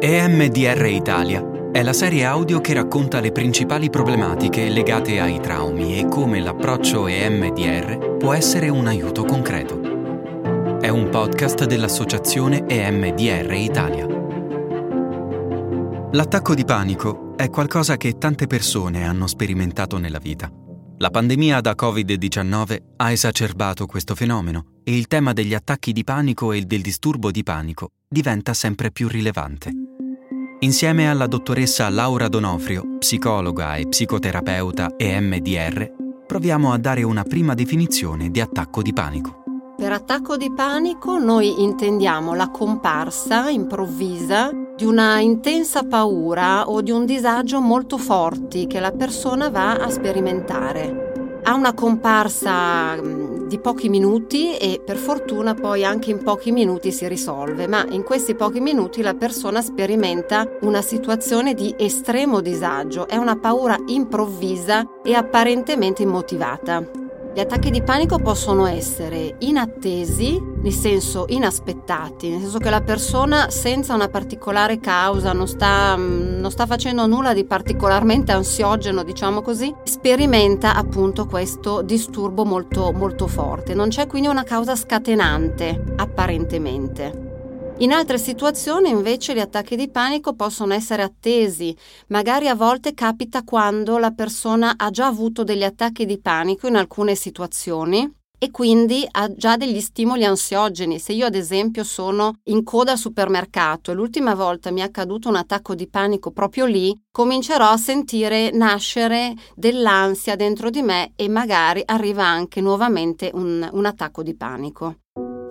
EMDR Italia è la serie audio che racconta le principali problematiche legate ai traumi e come l'approccio EMDR può essere un aiuto concreto. È un podcast dell'associazione EMDR Italia. L'attacco di panico è qualcosa che tante persone hanno sperimentato nella vita. La pandemia da Covid-19 ha esacerbato questo fenomeno e il tema degli attacchi di panico e del disturbo di panico diventa sempre più rilevante. Insieme alla dottoressa Laura Donofrio, psicologa e psicoterapeuta EMDR, proviamo a dare una prima definizione di attacco di panico. Per attacco di panico noi intendiamo la comparsa improvvisa di una intensa paura o di un disagio molto forti che la persona va a sperimentare. Ha una comparsa di pochi minuti e per fortuna poi anche in pochi minuti si risolve, ma in questi pochi minuti la persona sperimenta una situazione di estremo disagio, è una paura improvvisa e apparentemente immotivata. Gli attacchi di panico possono essere inattesi, nel senso inaspettati, nel senso che la persona senza una particolare causa non sta, mm, non sta facendo nulla di particolarmente ansiogeno, diciamo così, sperimenta appunto questo disturbo molto, molto forte. Non c'è quindi una causa scatenante, apparentemente. In altre situazioni invece gli attacchi di panico possono essere attesi, magari a volte capita quando la persona ha già avuto degli attacchi di panico in alcune situazioni e quindi ha già degli stimoli ansiogeni. Se io ad esempio sono in coda al supermercato e l'ultima volta mi è accaduto un attacco di panico proprio lì, comincerò a sentire nascere dell'ansia dentro di me e magari arriva anche nuovamente un, un attacco di panico.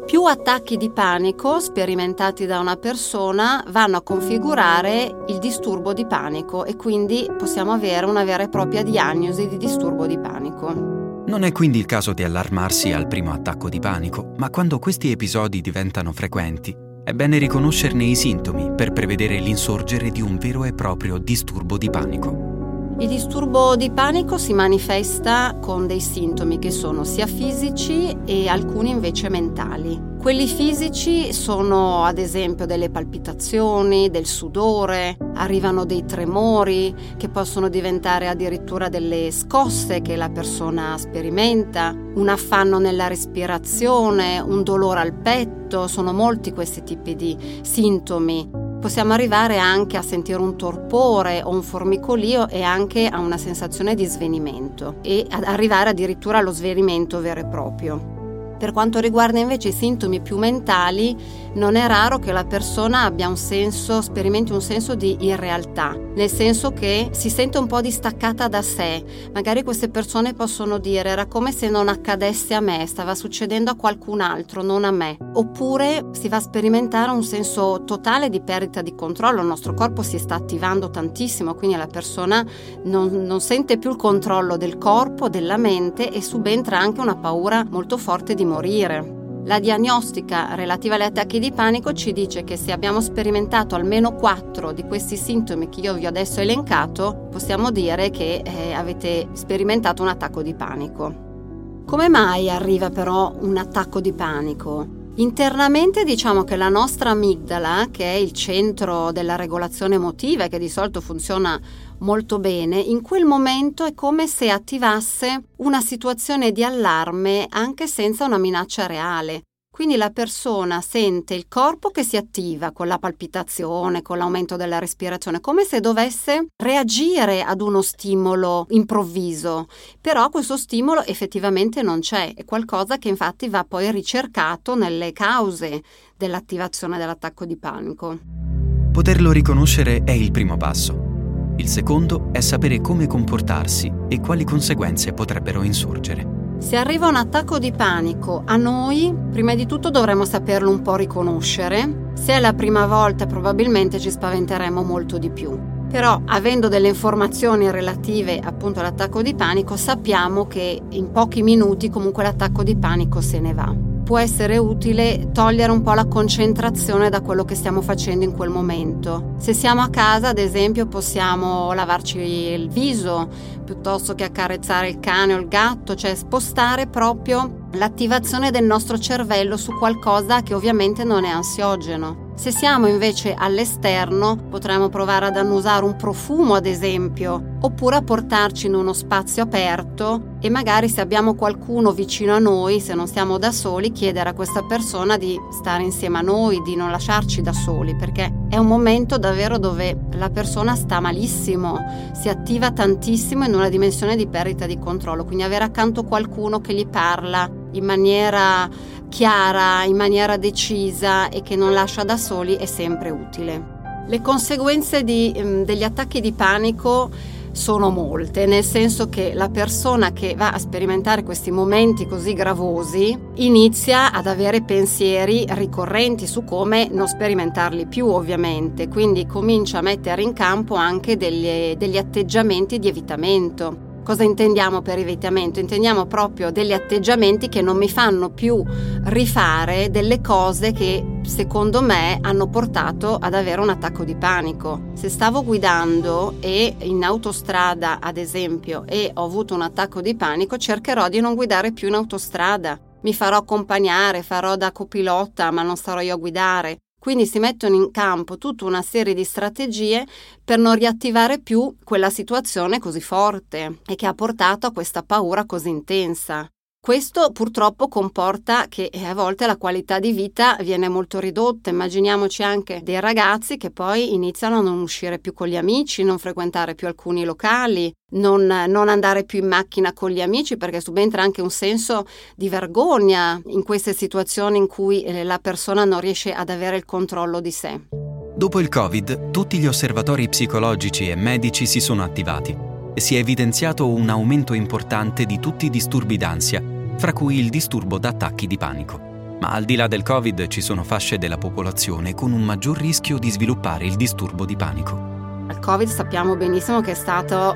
Più attacchi di panico sperimentati da una persona vanno a configurare il disturbo di panico e quindi possiamo avere una vera e propria diagnosi di disturbo di panico. Non è quindi il caso di allarmarsi al primo attacco di panico, ma quando questi episodi diventano frequenti, è bene riconoscerne i sintomi per prevedere l'insorgere di un vero e proprio disturbo di panico. Il disturbo di panico si manifesta con dei sintomi che sono sia fisici e alcuni invece mentali. Quelli fisici sono ad esempio delle palpitazioni, del sudore, arrivano dei tremori che possono diventare addirittura delle scosse che la persona sperimenta, un affanno nella respirazione, un dolore al petto, sono molti questi tipi di sintomi Possiamo arrivare anche a sentire un torpore o un formicolio e anche a una sensazione di svenimento e ad arrivare addirittura allo svenimento vero e proprio. Per quanto riguarda invece i sintomi più mentali, non è raro che la persona abbia un senso, sperimenti un senso di irrealtà, nel senso che si sente un po' distaccata da sé. Magari queste persone possono dire era come se non accadesse a me, stava succedendo a qualcun altro, non a me. Oppure si va a sperimentare un senso totale di perdita di controllo, il nostro corpo si sta attivando tantissimo, quindi la persona non, non sente più il controllo del corpo, della mente e subentra anche una paura molto forte di morire. La diagnostica relativa agli attacchi di panico ci dice che se abbiamo sperimentato almeno 4 di questi sintomi che io vi ho adesso elencato, possiamo dire che eh, avete sperimentato un attacco di panico. Come mai arriva però un attacco di panico? Internamente diciamo che la nostra amigdala, che è il centro della regolazione emotiva e che di solito funziona molto bene, in quel momento è come se attivasse una situazione di allarme anche senza una minaccia reale. Quindi la persona sente il corpo che si attiva con la palpitazione, con l'aumento della respirazione, come se dovesse reagire ad uno stimolo improvviso. Però questo stimolo effettivamente non c'è, è qualcosa che infatti va poi ricercato nelle cause dell'attivazione dell'attacco di panico. Poterlo riconoscere è il primo passo. Il secondo è sapere come comportarsi e quali conseguenze potrebbero insorgere. Se arriva un attacco di panico a noi, prima di tutto dovremmo saperlo un po' riconoscere. Se è la prima volta probabilmente ci spaventeremo molto di più. Però avendo delle informazioni relative appunto all'attacco di panico sappiamo che in pochi minuti comunque l'attacco di panico se ne va può essere utile togliere un po' la concentrazione da quello che stiamo facendo in quel momento. Se siamo a casa, ad esempio, possiamo lavarci il viso piuttosto che accarezzare il cane o il gatto, cioè spostare proprio l'attivazione del nostro cervello su qualcosa che ovviamente non è ansiogeno. Se siamo invece all'esterno, potremmo provare ad annusare un profumo, ad esempio, oppure a portarci in uno spazio aperto e magari se abbiamo qualcuno vicino a noi, se non siamo da soli, chiedere a questa persona di stare insieme a noi, di non lasciarci da soli, perché è un momento davvero dove la persona sta malissimo, si attiva tantissimo in una dimensione di perdita di controllo, quindi avere accanto qualcuno che gli parla in maniera chiara, in maniera decisa e che non lascia da soli è sempre utile. Le conseguenze di, mm, degli attacchi di panico sono molte, nel senso che la persona che va a sperimentare questi momenti così gravosi inizia ad avere pensieri ricorrenti su come non sperimentarli più ovviamente, quindi comincia a mettere in campo anche degli, degli atteggiamenti di evitamento. Cosa intendiamo per evitamento? Intendiamo proprio degli atteggiamenti che non mi fanno più rifare delle cose che secondo me hanno portato ad avere un attacco di panico. Se stavo guidando e in autostrada, ad esempio, e ho avuto un attacco di panico, cercherò di non guidare più in autostrada. Mi farò accompagnare, farò da copilota, ma non starò io a guidare. Quindi si mettono in campo tutta una serie di strategie per non riattivare più quella situazione così forte e che ha portato a questa paura così intensa. Questo purtroppo comporta che eh, a volte la qualità di vita viene molto ridotta. Immaginiamoci anche dei ragazzi che poi iniziano a non uscire più con gli amici, non frequentare più alcuni locali, non, non, andare più in macchina con gli amici perché subentra anche un senso di vergogna in queste situazioni in cui eh, la persona non riesce ad avere il controllo di sé. Dopo il Covid, tutti gli osservatori psicologici e medici si sono attivati e si è evidenziato un aumento importante di tutti i disturbi d'ansia fra cui il disturbo da attacchi di panico. Ma al di là del Covid ci sono fasce della popolazione con un maggior rischio di sviluppare il disturbo di panico. Il Covid sappiamo benissimo che è stato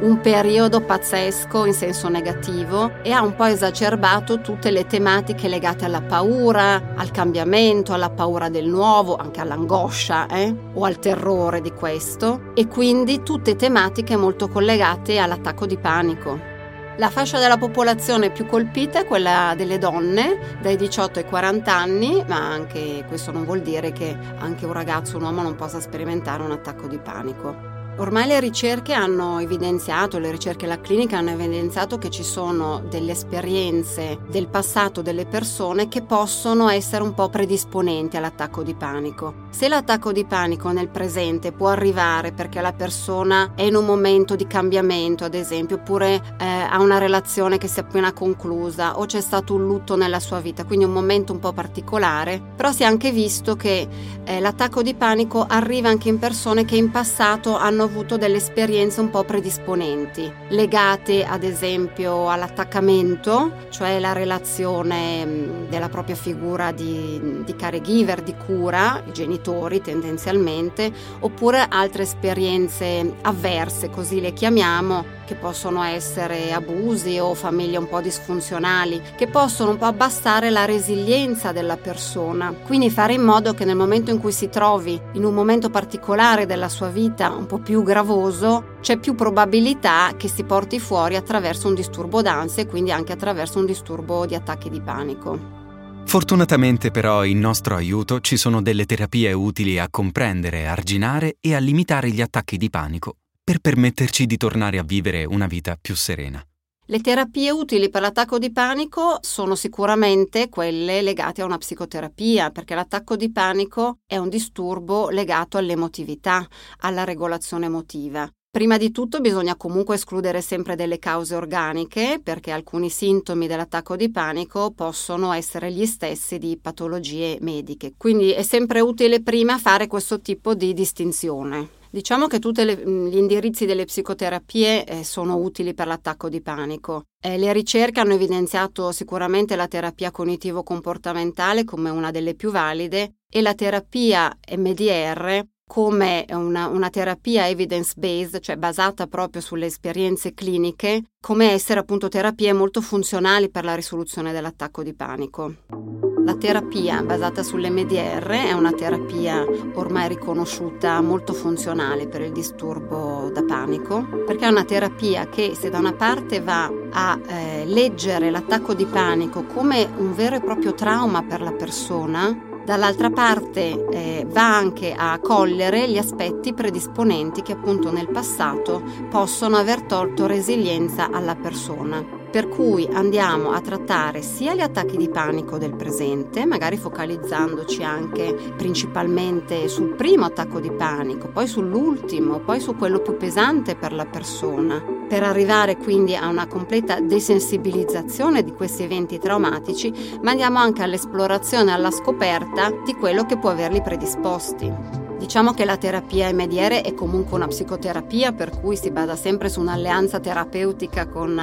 un periodo pazzesco in senso negativo e ha un po' esacerbato tutte le tematiche legate alla paura, al cambiamento, alla paura del nuovo, anche all'angoscia eh? o al terrore di questo e quindi tutte tematiche molto collegate all'attacco di panico. La fascia della popolazione più colpita è quella delle donne dai 18 ai 40 anni, ma anche questo non vuol dire che anche un ragazzo, un uomo non possa sperimentare un attacco di panico. Ormai le ricerche hanno evidenziato, le ricerche della clinica hanno evidenziato che ci sono delle esperienze del passato delle persone che possono essere un po' predisponenti all'attacco di panico. Se l'attacco di panico nel presente può arrivare perché la persona è in un momento di cambiamento, ad esempio, oppure eh, ha una relazione che si è appena conclusa o c'è stato un lutto nella sua vita, quindi un momento un po' particolare, però si è anche visto che eh, l'attacco di panico arriva anche in persone che in passato hanno avuto delle esperienze un po' predisponenti, legate ad esempio all'attaccamento, cioè la relazione mm, della propria figura di, di caregiver, di cura, i genitori tendenzialmente, oppure altre esperienze avverse, così le chiamiamo, che possono essere abusi o famiglie un po' disfunzionali, che possono un po' abbassare la resilienza della persona. Quindi fare in modo che nel momento in cui si trovi in un momento particolare della sua vita un po' più più gravoso, c'è più probabilità che si porti fuori attraverso un disturbo d'ansia e quindi anche attraverso un disturbo di attacchi di panico. Fortunatamente però in nostro aiuto ci sono delle terapie utili a comprendere, arginare e a limitare gli attacchi di panico per permetterci di tornare a vivere una vita più serena. Le terapie utili per l'attacco di panico sono sicuramente quelle legate a una psicoterapia, perché l'attacco di panico è un disturbo legato all'emotività, alla regolazione emotiva. Prima di tutto bisogna comunque escludere sempre delle cause organiche perché alcuni sintomi dell'attacco di panico possono essere gli stessi di patologie mediche. Quindi è sempre utile prima fare questo tipo di distinzione. Diciamo che tutti gli indirizzi delle psicoterapie eh, sono utili per l'attacco di panico. Eh, le ricerche hanno evidenziato sicuramente la terapia cognitivo-comportamentale come una delle più valide e la terapia MDR come una, una terapia evidence-based, cioè basata proprio sulle esperienze cliniche, come essere appunto terapie molto funzionali per la risoluzione dell'attacco di panico. La terapia basata sull'MDR è una terapia ormai riconosciuta molto funzionale per il disturbo da panico, perché è una terapia che se da una parte va a eh, leggere l'attacco di panico come un vero e proprio trauma per la persona, dall'altra parte eh, va anche a cogliere gli aspetti predisponenti che appunto nel passato possono aver tolto resilienza alla persona per cui andiamo a trattare sia gli attacchi di panico del presente, magari focalizzandoci anche principalmente sul primo attacco di panico, poi sull'ultimo, poi su quello più pesante per la persona, per arrivare quindi a una completa desensibilizzazione di questi eventi traumatici, ma andiamo anche all'esplorazione, alla scoperta di quello che può averli predisposti. Diciamo che la terapia MDR è comunque una psicoterapia per cui si basa sempre su un'alleanza terapeutica con,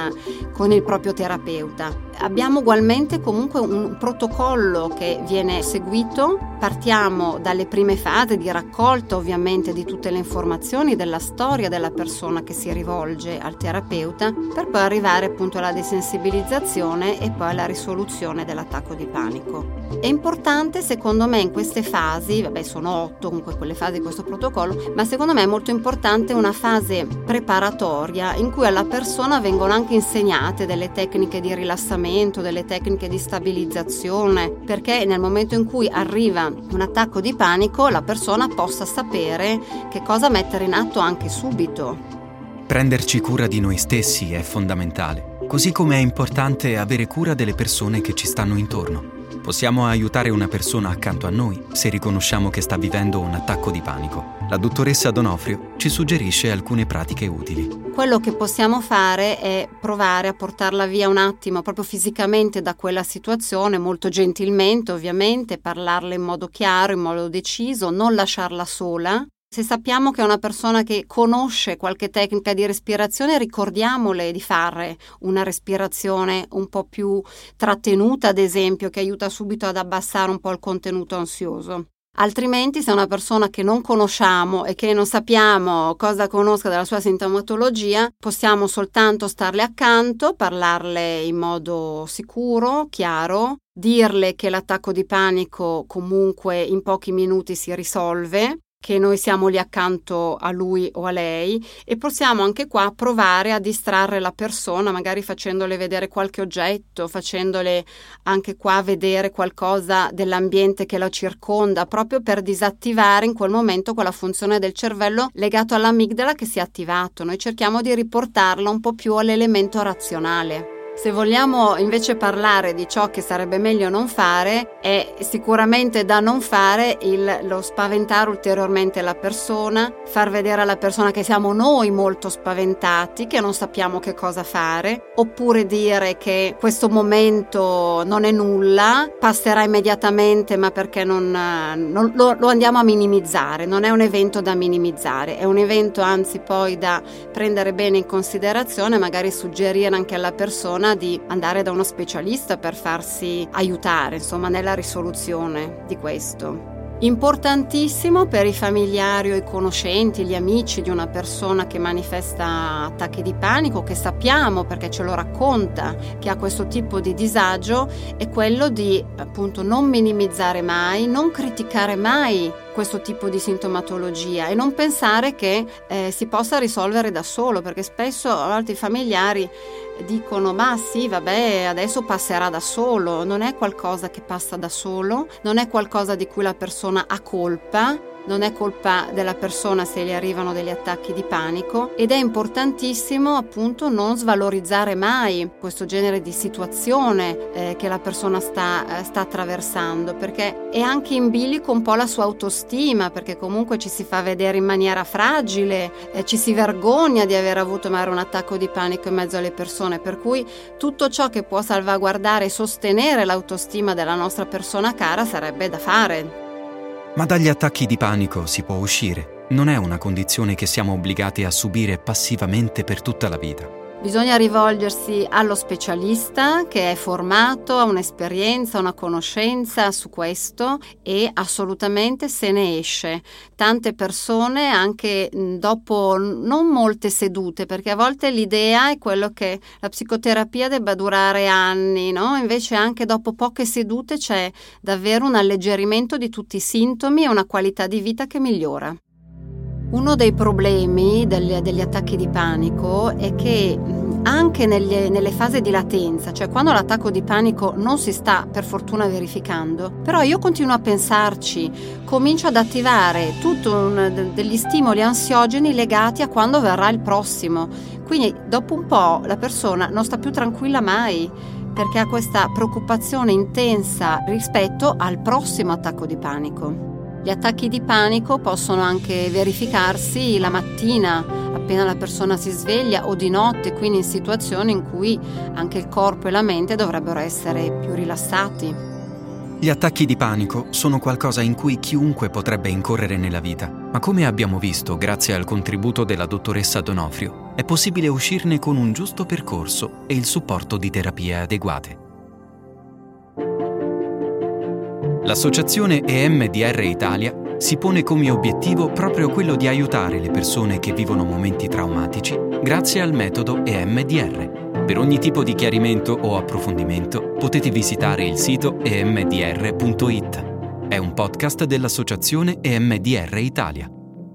con il proprio terapeuta. Abbiamo ugualmente comunque un protocollo che viene seguito, partiamo dalle prime fasi di raccolta ovviamente di tutte le informazioni della storia della persona che si rivolge al terapeuta per poi arrivare appunto alla desensibilizzazione e poi alla risoluzione dell'attacco di panico. È importante secondo me in queste fasi, vabbè sono otto comunque quelle fasi di questo protocollo, ma secondo me è molto importante una fase preparatoria in cui alla persona vengono anche insegnate delle tecniche di rilassamento delle tecniche di stabilizzazione, perché nel momento in cui arriva un attacco di panico la persona possa sapere che cosa mettere in atto anche subito. Prenderci cura di noi stessi è fondamentale, così come è importante avere cura delle persone che ci stanno intorno. Possiamo aiutare una persona accanto a noi se riconosciamo che sta vivendo un attacco di panico. La dottoressa Donofrio ci suggerisce alcune pratiche utili. Quello che possiamo fare è provare a portarla via un attimo, proprio fisicamente, da quella situazione, molto gentilmente ovviamente, parlarle in modo chiaro, in modo deciso, non lasciarla sola, se sappiamo che è una persona che conosce qualche tecnica di respirazione, ricordiamole di fare una respirazione un po' più trattenuta, ad esempio, che aiuta subito ad abbassare un po' il contenuto ansioso. Altrimenti, se è una persona che non conosciamo e che non sappiamo cosa conosca della sua sintomatologia, possiamo soltanto starle accanto, parlarle in modo sicuro, chiaro, dirle che l'attacco di panico comunque in pochi minuti si risolve che noi siamo lì accanto a lui o a lei e possiamo anche qua provare a distrarre la persona, magari facendole vedere qualche oggetto, facendole anche qua vedere qualcosa dell'ambiente che la circonda, proprio per disattivare in quel momento quella funzione del cervello legato all'amigdala che si è attivato. Noi cerchiamo di riportarla un po' più all'elemento razionale. Se vogliamo invece parlare di ciò che sarebbe meglio non fare, è sicuramente da non fare il, lo spaventare ulteriormente la persona, far vedere alla persona che siamo noi molto spaventati, che non sappiamo che cosa fare, oppure dire che questo momento non è nulla, passerà immediatamente ma perché non, non lo, lo andiamo a minimizzare, non è un evento da minimizzare, è un evento anzi poi da prendere bene in considerazione, magari suggerire anche alla persona persona di andare da uno specialista per farsi aiutare, insomma, nella risoluzione di questo. Importantissimo per i familiari o i conoscenti, gli amici di una persona che manifesta attacchi di panico, che sappiamo perché ce lo racconta, che ha questo tipo di disagio, è quello di appunto non minimizzare mai, non criticare mai questo tipo di sintomatologia e non pensare che eh, si possa risolvere da solo, perché spesso altri familiari dicono ma sì, vabbè, adesso passerà da solo, non è qualcosa che passa da solo, non è qualcosa di cui la persona ha colpa, non è colpa della persona se gli arrivano degli attacchi di panico ed è importantissimo appunto non svalorizzare mai questo genere di situazione eh, che la persona sta, eh, sta, attraversando perché è anche in bilico un po' la sua autostima perché comunque ci si fa vedere in maniera fragile, eh, ci si vergogna di aver avuto magari un attacco di panico in mezzo alle persone per cui tutto ciò che può salvaguardare e sostenere l'autostima della nostra persona cara sarebbe da fare. Ma dagli attacchi di panico si può uscire. Non è una condizione che siamo obbligati a subire passivamente per tutta la vita. Bisogna rivolgersi allo specialista che è formato, ha un'esperienza, una conoscenza su questo e assolutamente se ne esce. Tante persone anche dopo non molte sedute, perché a volte l'idea è quello che la psicoterapia debba durare anni, no? Invece anche dopo poche sedute c'è davvero un alleggerimento di tutti i sintomi e una qualità di vita che migliora. Uno dei problemi degli, degli attacchi di panico è che anche nelle, nelle, fasi di latenza, cioè quando l'attacco di panico non si sta per fortuna verificando, però io continuo a pensarci, comincio ad attivare tutti degli stimoli ansiogeni legati a quando verrà il prossimo. Quindi dopo un po' la persona non sta più tranquilla mai perché ha questa preoccupazione intensa rispetto al prossimo attacco di panico. Gli attacchi di panico possono anche verificarsi la mattina, appena la persona si sveglia, o di notte, quindi in situazioni in cui anche il corpo e la mente dovrebbero essere più rilassati. Gli attacchi di panico sono qualcosa in cui chiunque potrebbe incorrere nella vita, ma come abbiamo visto grazie al contributo della dottoressa Donofrio, è possibile uscirne con un giusto percorso e il supporto di terapie adeguate. L'associazione EMDR Italia si pone come obiettivo proprio quello di aiutare le persone che vivono momenti traumatici grazie al metodo EMDR. Per ogni tipo di chiarimento o approfondimento potete visitare il sito emdr.it. È un podcast dell'associazione EMDR Italia.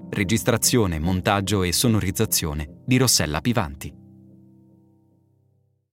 Registrazione, montaggio e sonorizzazione di Rossella Pivanti.